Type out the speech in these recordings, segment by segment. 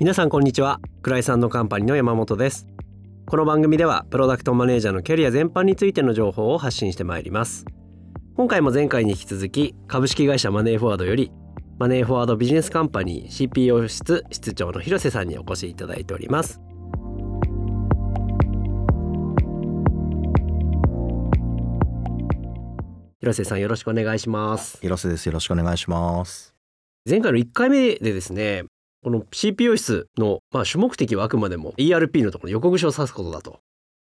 皆さんこんにちは。クライさんのカンパニーの山本です。この番組ではプロダクトマネージャーのキャリア全般についての情報を発信してまいります。今回も前回に引き続き株式会社マネーフォワードよりマネーフォワードビジネスカンパニー CPO 室室長の広瀬さんにお越しいただいております。広瀬さんよろしくお願いします。広瀬です。よろしくお願いします。前回の1回目でですねこの CPO 室の、まあ、主目的はあくまでも ERP のところ横串を刺すことだと。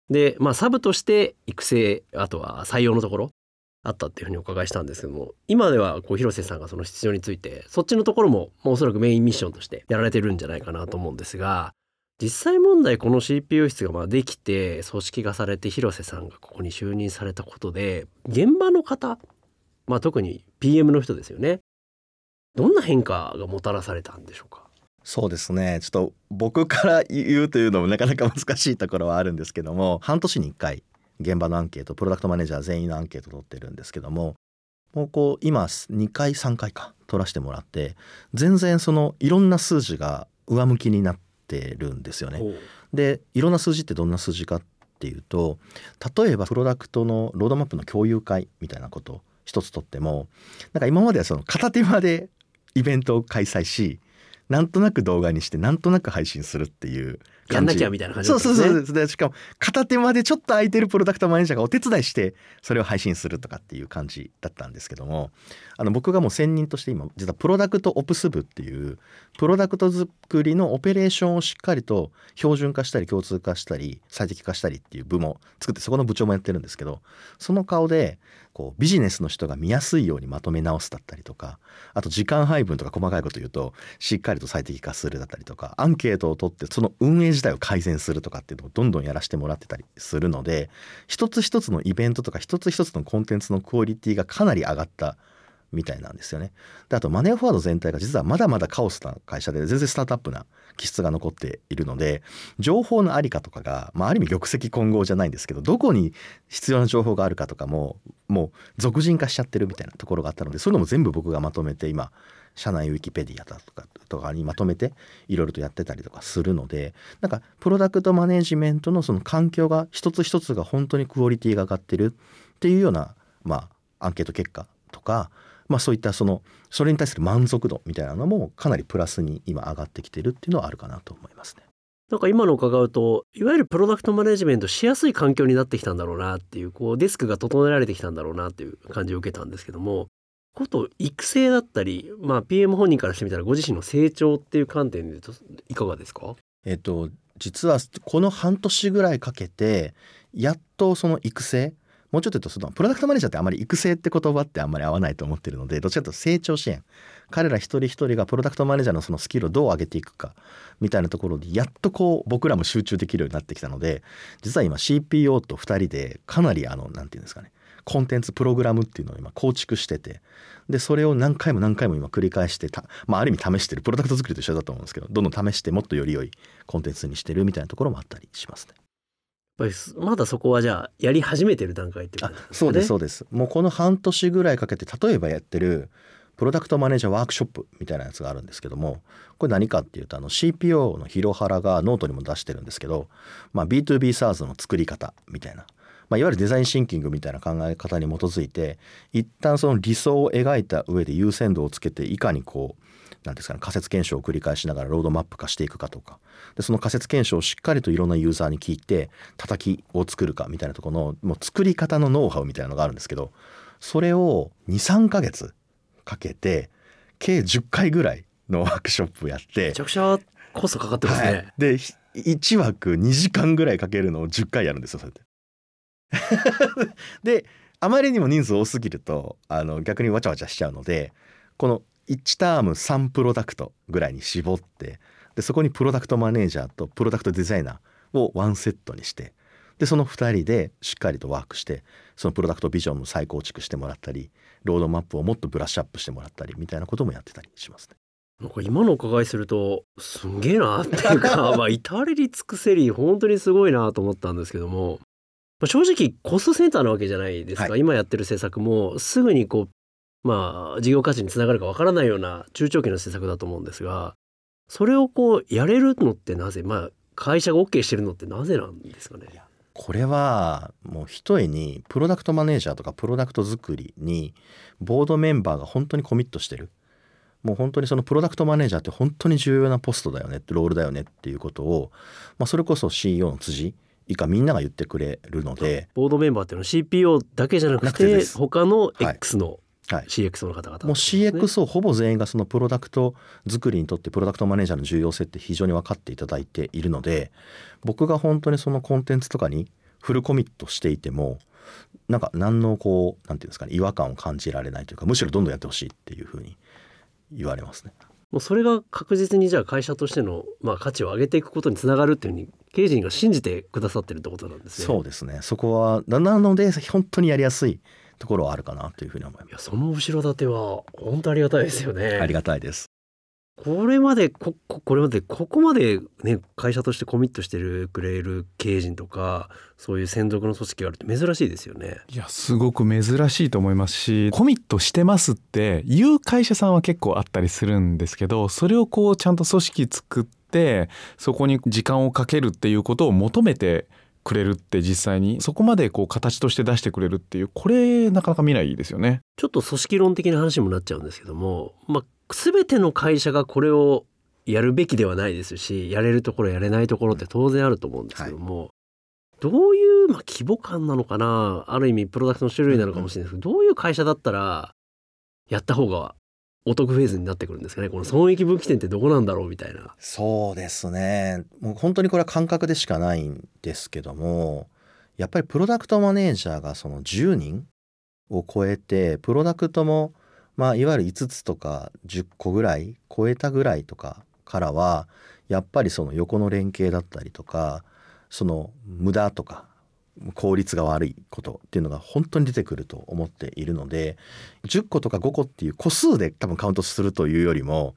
で、まあ、サブとして育成あとは採用のところあったっていうふうにお伺いしたんですけども今ではこう広瀬さんがその必要についてそっちのところも、まあ、おそらくメインミッションとしてやられてるんじゃないかなと思うんですが実際問題この CPO 室がまあできて組織化されて広瀬さんがここに就任されたことで現場の方、まあ、特に PM の人ですよねどんな変化がもたらされたんでしょうか？そうですねちょっと僕から言うというのもなかなか難しいところはあるんですけども半年に1回現場のアンケートプロダクトマネージャー全員のアンケート取ってるんですけどももうこう今2回3回か取らせてもらって全然そのいろんな数字が上向きになってるんですよね。でいろんな数字ってどんな数字かっていうと例えばプロダクトのロードマップの共有会みたいなこと一つとってもなんか今まではその片手間でイベントを開催しなんとなく動画にしてなんとなく配信するっていうやんなきゃみたいな感じ、ね、そうそうそうでしかも片手間でちょっと空いてるプロダクトマネージャーがお手伝いしてそれを配信するとかっていう感じだったんですけどもあの僕がもう専任として今実はプロダクトオプス部っていうプロダクト作りのオペレーションをしっかりと標準化したり共通化したり最適化したりっていう部も作ってそこの部長もやってるんですけどその顔でこうビジネスの人が見やすいようにまとめ直すだったりとかあと時間配分とか細かいこと言うとしっかりと最適化するだったりとかアンケートを取ってその運営自体を改善するとかっていうのをどんどんやらせてもらってたりするので一つ一つのイベントとか一つ一つのコンテンツのクオリティがかなり上がったみたいなんですよね。であとマネーフォワード全体が実はまだまだカオスな会社で全然スタートアップな気質が残っているので情報の在りかとかが、まあ、ある意味玉石混合じゃないんですけどどこに必要な情報があるかとかももう俗人化しちゃってるみたいなところがあったのでそういうのも全部僕がまとめて今社内ウィキペディアだとかとかにまとめていろいろとやってたりとかするのでなんかプロダクトマネジメントのその環境が一つ一つが本当にクオリティが上がってるっていうようなまあアンケート結果とかまあ、そういったそのそれに対する満足度みたいなのもかなりプラスに今上がってきてるっていうのはあるかなと思いますね。なんか今の伺うといわゆるプロダクトマネジメントしやすい環境になってきたんだろうなっていうこうデスクが整えられてきたんだろうなっていう感じを受けたんですけどもこと育成だったり、まあ、PM 本人からしてみたらご自身の成長っていう観点でいかがですか？えっと実はこの半年ぐらいかけてやっとその育成もうちょっと言うとそのプロダクトマネージャーってあまり育成って言葉ってあんまり合わないと思ってるのでどっちかというと成長支援。彼ら一人一人がプロダクトマネージャーのそのスキルをどう上げていくかみたいなところでやっとこう僕らも集中できるようになってきたので実は今 CPO と2人でかなりあの何て言うんですかねコンテンツプログラムっていうのを今構築しててでそれを何回も何回も今繰り返してた、まあ、ある意味試してるプロダクト作りと一緒だと思うんですけどどんどん試してもっとより良いコンテンツにしてるみたいなところもあったりしますね。ぱりまだそこはじゃあやり始めてる段階っていうことですね。そうですそうです。もうこの半年ぐらいかけて例えばやってるプロダクトマネージャーワークショップみたいなやつがあるんですけどもこれ何かっていうとあの CPO の広原がノートにも出してるんですけど、まあ、B2B SaaS の作り方みたいな、まあ、いわゆるデザインシンキングみたいな考え方に基づいて一旦その理想を描いた上で優先度をつけていかにこう何ですかね仮説検証を繰り返しながらロードマップ化していくかとか。でその仮説検証をしっかりといろんなユーザーに聞いて叩きを作るかみたいなところのもう作り方のノウハウみたいなのがあるんですけどそれを23ヶ月かけて計10回ぐらいのワークショップやってめちゃくちゃコストかかってますね、はい、で1枠2時間ぐらいかけるのを10回やるんですよそれで。であまりにも人数多すぎるとあの逆にわちゃわちゃしちゃうのでこの1ターム3プロダクトぐらいに絞ってでそこにプロダクトマネージャーとプロダクトデザイナーをワンセットにしてでその2人でしっかりとワークしてそのプロダクトビジョンの再構築してもらったりロードマップをもっとブラッシュアップしてもらったりみたいなこともやってたりしますね。なんか今のお伺いするとすんげえなっていうか まあ至れり尽くせり本当にすごいなと思ったんですけども、まあ、正直コストセンターなわけじゃないですか、はい、今やってる政策もすぐにこうまあ事業価値につながるかわからないような中長期の施策だと思うんですがそれをこうやれるのってなぜ？まあ会社が OK してるのってなぜなんですかね？これはもうひとえにプロダクトマネージャーとかプロダクト作りにボードメンバーが本当にコミットしてる。もう本当にそのプロダクトマネージャーって本当に重要なポストだよねってロールだよねっていうことを、まあ、それこそ CEO の辻以下みんなが言ってくれるので。ボードメンバーっていうのは CPO だけじゃなくて他のはい X のはい。CX の方々、もう CX をほぼ全員がそのプロダクト作りにとってプロダクトマネージャーの重要性って非常に分かっていただいているので僕が本当にそのコンテンツとかにフルコミットしていてもなんか何のこうなんていうんですかね違和感を感じられないというかむしろどんどんやってほしいっていうふうに言われますね。もうそれが確実にじゃあ会社としてのまあ価値を上げていくことにつながるっていうふうに経営陣が信じてくださってるってことなんですね。そうですねそこはななので本当にやりやすいところはあるかなというふうに思いまいやその後ろ盾は本当ありがたいですよね。す。ありがたいです。これまでこここれまでここまでね会社としてコミットしてるくれる経営陣とかそういう専属の組織があるって珍しいですよね。いやすごく珍しいと思いますしコミットしてますって言う会社さんは結構あったりするんですけどそれをこうちゃんと組織作ってそこに時間をかけるっていうことを求めてくれるって実際にそこまでこう形として出してくれるっていうこれなかなか見ないですよね。ちょっと組織論的な話にもなっちゃうんですけども、まあ、全ての会社がこれをやるべきではないですしやれるところやれないところって当然あると思うんですけども、どういう、まあ、規模感なのかなある意味プロダクトの種類なのかもしれないですけど、どういう会社だったらやった方がお得フェーズになってくるんですかねこの損益分岐点ってどこなんだろうみたいな。そうですねもう本当にこれは感覚でしかないんですけどもやっぱりプロダクトマネージャーがその10人を超えてプロダクトもまあいわゆる5つとか10個ぐらい超えたぐらいとかからはやっぱりその横の連携だったりとかその無駄とか効率が悪いことっていうのが本当に出てくると思っているので10個とか5個っていう個数で多分カウントするというよりも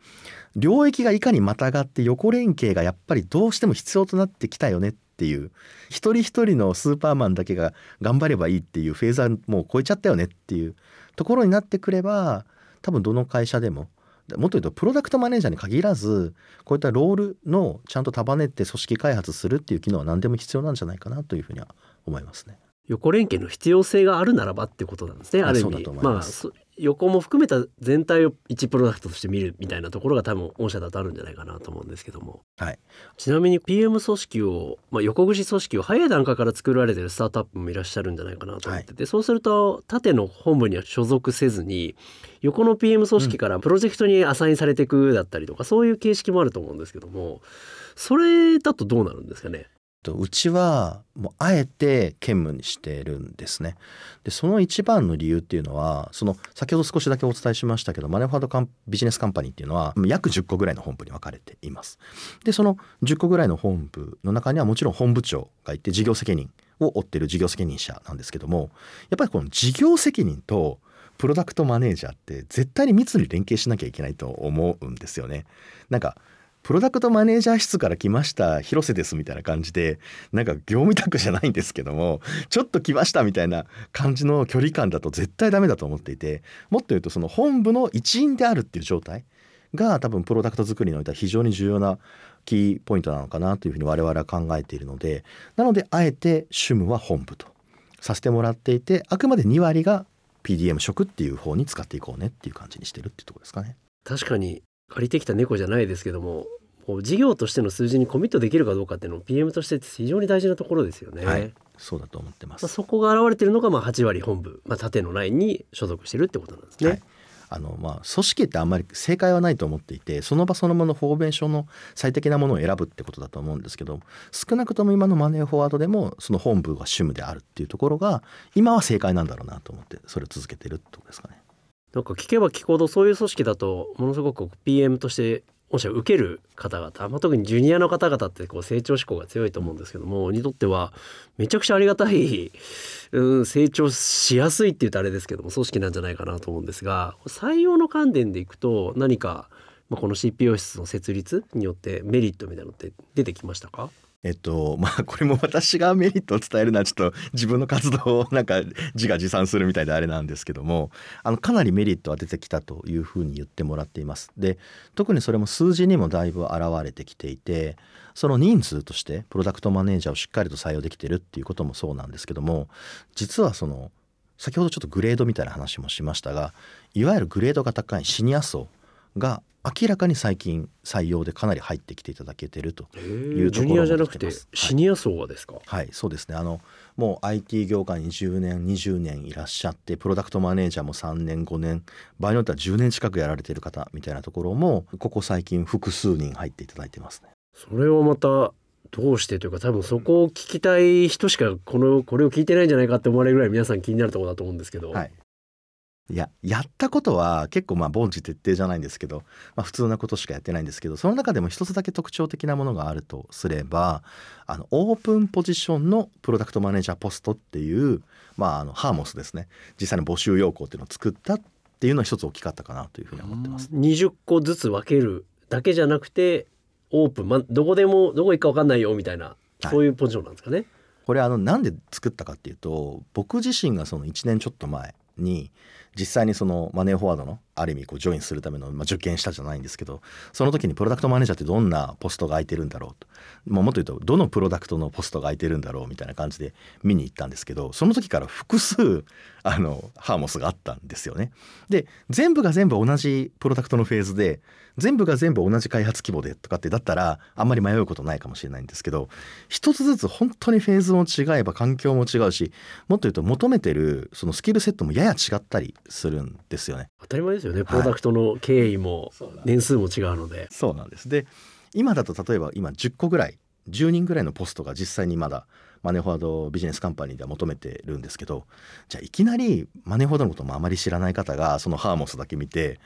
領域がいかにまたがって横連携がやっぱりどうしても必要となってきたよねっていう一人一人のスーパーマンだけが頑張ればいいっていうフェーズはもう超えちゃったよねっていうところになってくれば多分どの会社でももっと言うとプロダクトマネージャーに限らずこういったロールのちゃんと束ねて組織開発するっていう機能は何でも必要なんじゃないかなというふうには思いますね。横連携の必要性があるならばってことなんですねあある意味。まあ横も含めた全体を一プロダクトとして見るみたいなところが多分御社だとあるんじゃないかなと思うんですけども。はい、ちなみに PM 組織を、まあ、横串組織を早い段階から作られてるスタートアップもいらっしゃるんじゃないかなと思ってて、そうすると縦の本部には所属せずに横の PM 組織からプロジェクトにアサインされていくだったりとか、そういう形式もあると思うんですけどもそれだとどうなるんですかね？とうちはもうあえて兼務にしてるんですね。でその一番の理由っていうのはその先ほど少しだけお伝えしましたけどマネーファードカンビジネスカンパニーっていうのは約10個ぐらいの本部に分かれています。でその10個ぐらいの本部の中にはもちろん本部長がいて事業責任を負ってる事業責任者なんですけどもやっぱりこの事業責任とプロダクトマネージャーって絶対に密に連携しなきゃいけないと思うんですよね。なんかプロダクトマネージャー室から来ました広瀬ですみたいな感じでなんか業務委託じゃないんですけどもちょっと来ましたみたいな感じの距離感だと絶対ダメだと思っていてもっと言うとその本部の一員であるっていう状態が多分プロダクト作りにおいては非常に重要なキーポイントなのかなというふうに我々は考えているのでなのであえて主務は本部とさせてもらっていてあくまで2割が PDM 職っていう方に使っていこうねっていう感じにしてるっていうとこですかね。確かに借りてきた猫じゃないですけどもこう事業としての数字にコミットできるかどうかっていうのを PM として非常に大事なところですよね。はいそうだと思ってままあ、す。そこが現れてるのがまあ8割本部、まあ、縦のラインに所属してるってことなんですね。はいあのまあ、組織ってあんまり正解はないと思っていてその場そのものフォーメーションの最適なものを選ぶってことだと思うんですけど少なくとも今のマネーフォワードでもその本部が主務であるっていうところが今は正解なんだろうなと思ってそれを続けてるってことですかね。なんか聞けば聞くほどそういう組織だとものすごく PM として御社受ける方々、まあ、特にジュニアの方々ってこう成長志向が強いと思うんですけどもにとってはめちゃくちゃありがたい、うん、成長しやすいって言うとあれですけども組織なんじゃないかなと思うんですが採用の観点でいくと何か、まあ、この CPO 室の設立によってメリットみたいなのって出てきましたか？えっとまあ これも私がメリットを伝えるのはちょっと自分の活動をなんか自画自賛するみたいであれなんですけどもあのかなりメリットは出てきたというふうに言ってもらっています。で特にそれも数字にもだいぶ現れてきていてその人数としてプロダクトマネージャーをしっかりと採用できてるっていうこともそうなんですけども実はその先ほどちょっとグレードみたいな話もしましたがいわゆるグレードが高いシニア層が明らかに最近採用でかなり入ってきていただけてるというところジュニアじゃなくてシニア層はですか、はいそうですね。あのもう IT 業界に10年20年いらっしゃってプロダクトマネージャーも3年5年場合によっては10年近くやられてる方みたいなところもここ最近複数人入っていただいてますね。それはまたどうしてというか多分そこを聞きたい人しかこのこれを聞いてないんじゃないかって思われるぐらい皆さん気になるところだと思うんですけど、はいいややったことは結構まあ凡事徹底じゃないんですけど、まあ、普通なことしかやってないんですけどその中でも一つだけ特徴的なものがあるとすればあのオープンポジションのプロダクトマネージャーポストっていう、まあ、あのハーモスですね実際の募集要項っていうのを作ったっていうのは一つ大きかったかなというふうに思ってます。20個ずつ分けるだけじゃなくてオープン、ま、どこでもどこ行くか分かんないよみたいな、いそういうポジションなんですかね。これあのなんで作ったかっていうと僕自身がその1年ちょっと前に実際にそのマネーフォワードのある意味こうジョインするための、まあ、受験したじゃないんですけどその時にプロダクトマネージャーってどんなポストが空いてるんだろうと、まあ、もっと言うとどのプロダクトのポストが空いてるんだろうみたいな感じで見に行ったんですけどその時から複数あのハーモスがあったんですよね。で全部が全部同じプロダクトのフェーズで全部が全部同じ開発規模でとかってだったらあんまり迷うことないかもしれないんですけど一つずつ本当にフェーズも違えば環境も違うしもっと言うと求めてるそのスキルセットもやや違ったりするんですよね。当たり前ですよね。プロダクトの経緯も年数も違うので、そうなんです。で今だと例えば今10個ぐらい10人ぐらいのポストが実際にまだマネーフォワードビジネスカンパニーでは求めてるんですけどじゃあいきなりマネーフォワードのこともあまり知らない方がそのハーモスだけ見て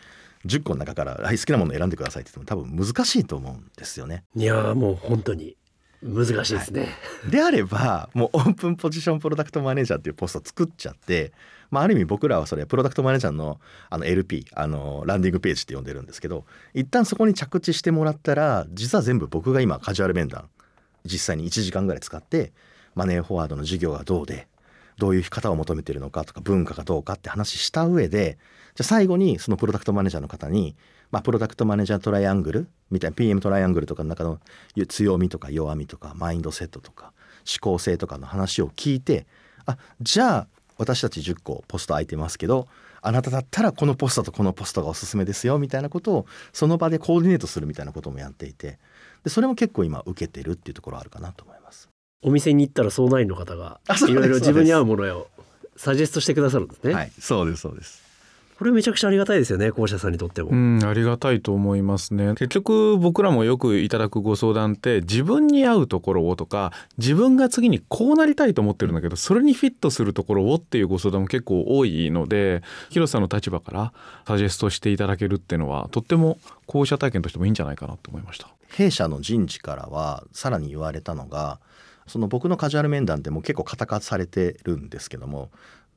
10個の中から、はい、好きなものを選んでくださいって言っても多分難しいと思うんですよね。いやーもう本当に難しいですね、であればもうオープンポジションプロダクトマネージャーっていうポストを作っちゃって、まあ、ある意味僕らはそれプロダクトマネージャーのあの LP あのランディングページって呼んでるんですけど一旦そこに着地してもらったら実は全部僕が今カジュアル面談実際に1時間ぐらい使ってマネーフォワードの事業がどうでどういう方を求めてるのかとか文化がどうかって話した上でじゃあ最後にそのプロダクトマネージャーの方に、まあ、プロダクトマネージャートライアングルみたいな PM トライアングルとかの中の強みとか弱みとかマインドセットとか思考性とかの話を聞いてあじゃあ私たち10個ポスト空いてますけどあなただったらこのポストとこのポストがおすすめですよみたいなことをその場でコーディネートするみたいなこともやっていてでそれも結構今受けてるっていうところあるかなと思います。お店に行ったら相談員の方がいろいろ自分に合うものをサジェストしてくださるんですね、はい、そうですそうです。これめちゃくちゃありがたいですよね校舎さんにとっても、うん、ありがたいと思いますね結局僕らもよくいただくご相談って自分に合うところをとか自分が次にこうなりたいと思ってるんだけどそれにフィットするところをっていうご相談も結構多いので広瀬さんの立場からサジェストしていただけるっていうのはとっても校舎体験としてもいいんじゃないかなと思いました。弊社の人事からはさらに言われたのがその僕のカジュアル面談ってもう結構型化されてるんですけども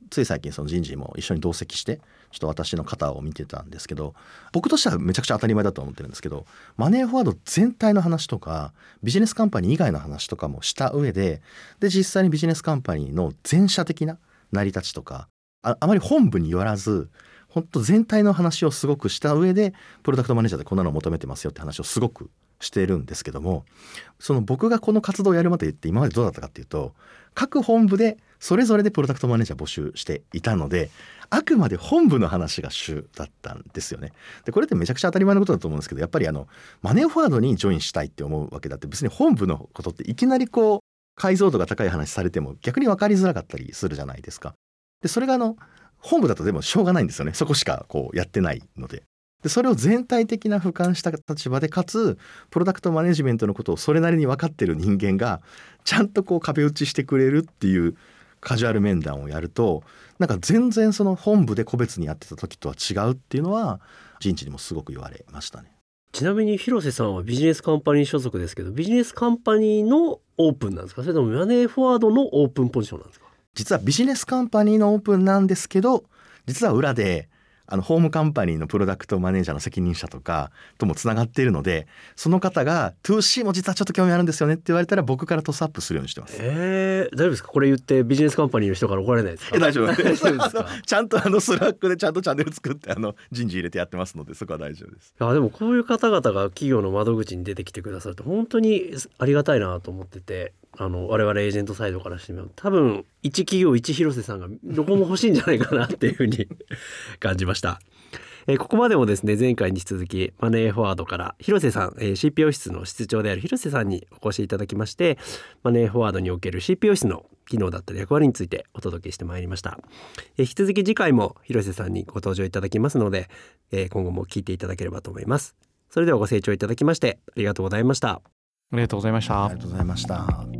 つい最近その人事も一緒に同席してちょっと私の型を見てたんですけど僕としてはめちゃくちゃ当たり前だと思ってるんですけどマネーフォワード全体の話とかビジネスカンパニー以外の話とかもした上でで実際にビジネスカンパニーの全社的な成り立ちとかああまり本部によらず本当全体の話をすごくした上でプロダクトマネージャーでこんなの求めてますよって話をすごくしてるんですけどもその僕がこの活動をやるまでって今までどうだったかっていうと各本部でそれぞれでプロダクトマネージャー募集していたのであくまで本部の話が主だったんですよね。でこれってめちゃくちゃ当たり前のことだと思うんですけどやっぱりあのマネーフォワードにジョインしたいって思うわけだって別に本部のことっていきなりこう解像度が高い話されても逆に分かりづらかったりするじゃないですか。でそれがあの本部だとでもしょうがないんですよねそこしかこうやってないので。でそれを全体的な俯瞰した立場でかつプロダクトマネジメントのことをそれなりに分かってる人間がちゃんとこう壁打ちしてくれるっていうカジュアル面談をやるとなんか全然その本部で個別にやってた時とは違うっていうのは人事にもすごく言われましたね。ちなみに広瀬さんはビジネスカンパニー所属ですけどビジネスカンパニーのオープンなんですか？それともマネーフォワードのオープンポジションなんですか？実はビジネスカンパニーのオープンなんですけど実は裏であのホームカンパニーのプロダクトマネージャーの責任者とかともつながっているのでその方が 2C も実はちょっと興味あるんですよねって言われたら僕からトスアップするようにしてます。えー、大丈夫ですか？これ言ってビジネスカンパニーの人から怒られないですか？え大丈夫 ちゃんとあの Slack でちゃんとチャンネル作ってあの人事入れてやってますのでそこは大丈夫です。いやでもこういう方々が企業の窓口に出てきてくださると本当にありがたいなと思っててあの我々エージェントサイドからしてみると多分一企業一広瀬さんがどこも欲しいんじゃないかなっていうふうに 感じました。えーここまでもですね前回に引き続きマネーフォワードから広瀬さん、えー CPO 室の室長である広瀬さんにお越しいただきましてマネーフォワードにおける CPO 室の機能だったり役割についてお届けしてまいりました、えー引き続き次回も広瀬さんにご登場いただきますので、えー今後も聞いていただければと思います。それではご清聴いただきましてありがとうございました。ありがとうございました。ありがとうございました。